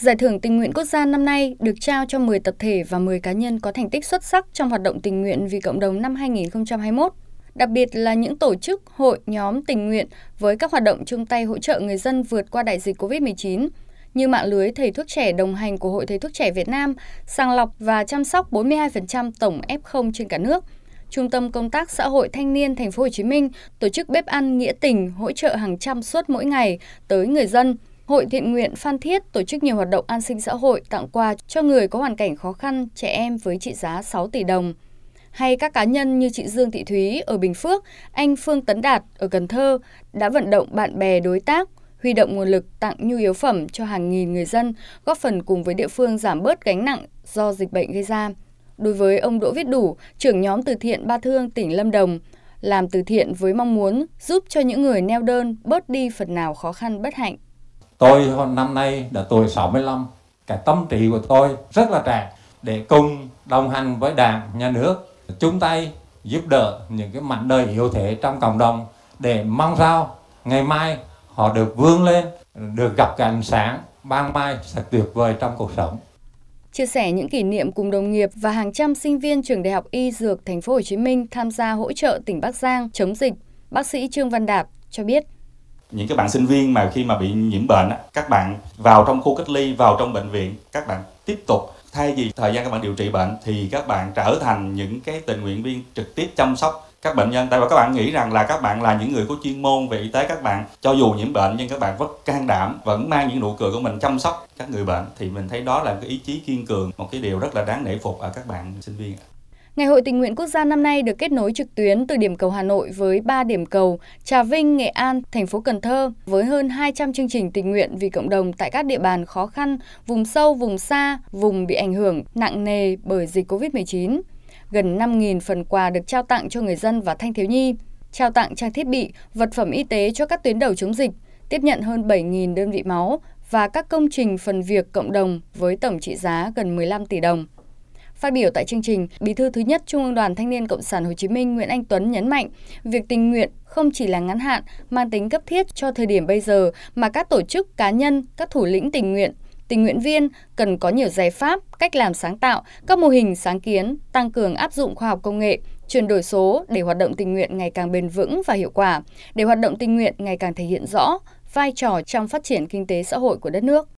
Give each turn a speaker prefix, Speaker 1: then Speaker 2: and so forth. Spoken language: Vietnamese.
Speaker 1: Giải thưởng tình nguyện quốc gia năm nay được trao cho 10 tập thể và 10 cá nhân có thành tích xuất sắc trong hoạt động tình nguyện vì cộng đồng năm 2021. Đặc biệt là những tổ chức, hội, nhóm tình nguyện với các hoạt động chung tay hỗ trợ người dân vượt qua đại dịch COVID-19 như mạng lưới thầy thuốc trẻ đồng hành của Hội Thầy thuốc trẻ Việt Nam, sàng lọc và chăm sóc 42% tổng F0 trên cả nước. Trung tâm Công tác Xã hội Thanh niên Thành phố Hồ Chí Minh tổ chức bếp ăn nghĩa tình hỗ trợ hàng trăm suất mỗi ngày tới người dân – Hội thiện nguyện Phan Thiết tổ chức nhiều hoạt động an sinh xã hội tặng quà cho người có hoàn cảnh khó khăn, trẻ em với trị giá 6 tỷ đồng. Hay các cá nhân như chị Dương Thị Thúy ở Bình Phước, anh Phương Tấn Đạt ở Cần Thơ đã vận động bạn bè đối tác huy động nguồn lực tặng nhu yếu phẩm cho hàng nghìn người dân, góp phần cùng với địa phương giảm bớt gánh nặng do dịch bệnh gây ra. Đối với ông Đỗ Viết Đủ, trưởng nhóm từ thiện Ba Thương tỉnh Lâm Đồng, làm từ thiện với mong muốn giúp cho những người neo đơn bớt đi phần nào khó khăn bất hạnh.
Speaker 2: Tôi năm nay đã tuổi 65, cái tâm trí của tôi rất là trẻ để cùng đồng hành với đảng, nhà nước, chung tay giúp đỡ những cái mảnh đời yếu thế trong cộng đồng để mong sao ngày mai họ được vươn lên, được gặp cái ánh sáng ban mai sẽ tuyệt vời trong cuộc sống.
Speaker 1: Chia sẻ những kỷ niệm cùng đồng nghiệp và hàng trăm sinh viên trường Đại học Y Dược Thành phố Hồ Chí Minh tham gia hỗ trợ tỉnh Bắc Giang chống dịch, bác sĩ Trương Văn Đạp cho biết
Speaker 3: những cái bạn sinh viên mà khi mà bị nhiễm bệnh các bạn vào trong khu cách ly, vào trong bệnh viện, các bạn tiếp tục thay vì thời gian các bạn điều trị bệnh thì các bạn trở thành những cái tình nguyện viên trực tiếp chăm sóc các bệnh nhân. Tại vì các bạn nghĩ rằng là các bạn là những người có chuyên môn về y tế, các bạn cho dù nhiễm bệnh nhưng các bạn vẫn can đảm, vẫn mang những nụ cười của mình chăm sóc các người bệnh, thì mình thấy đó là cái ý chí kiên cường, một cái điều rất là đáng nể phục ở các bạn sinh viên
Speaker 1: Ngày hội tình nguyện quốc gia năm nay được kết nối trực tuyến từ điểm cầu Hà Nội với 3 điểm cầu Trà Vinh, Nghệ An, thành phố Cần Thơ với hơn 200 chương trình tình nguyện vì cộng đồng tại các địa bàn khó khăn, vùng sâu, vùng xa, vùng bị ảnh hưởng nặng nề bởi dịch COVID-19. Gần 5.000 phần quà được trao tặng cho người dân và thanh thiếu nhi, trao tặng trang thiết bị, vật phẩm y tế cho các tuyến đầu chống dịch, tiếp nhận hơn 7.000 đơn vị máu và các công trình phần việc cộng đồng với tổng trị giá gần 15 tỷ đồng. Phát biểu tại chương trình, Bí thư thứ nhất Trung ương Đoàn Thanh niên Cộng sản Hồ Chí Minh Nguyễn Anh Tuấn nhấn mạnh, việc tình nguyện không chỉ là ngắn hạn, mang tính cấp thiết cho thời điểm bây giờ mà các tổ chức cá nhân, các thủ lĩnh tình nguyện tình nguyện viên cần có nhiều giải pháp, cách làm sáng tạo, các mô hình sáng kiến, tăng cường áp dụng khoa học công nghệ, chuyển đổi số để hoạt động tình nguyện ngày càng bền vững và hiệu quả, để hoạt động tình nguyện ngày càng thể hiện rõ vai trò trong phát triển kinh tế xã hội của đất nước.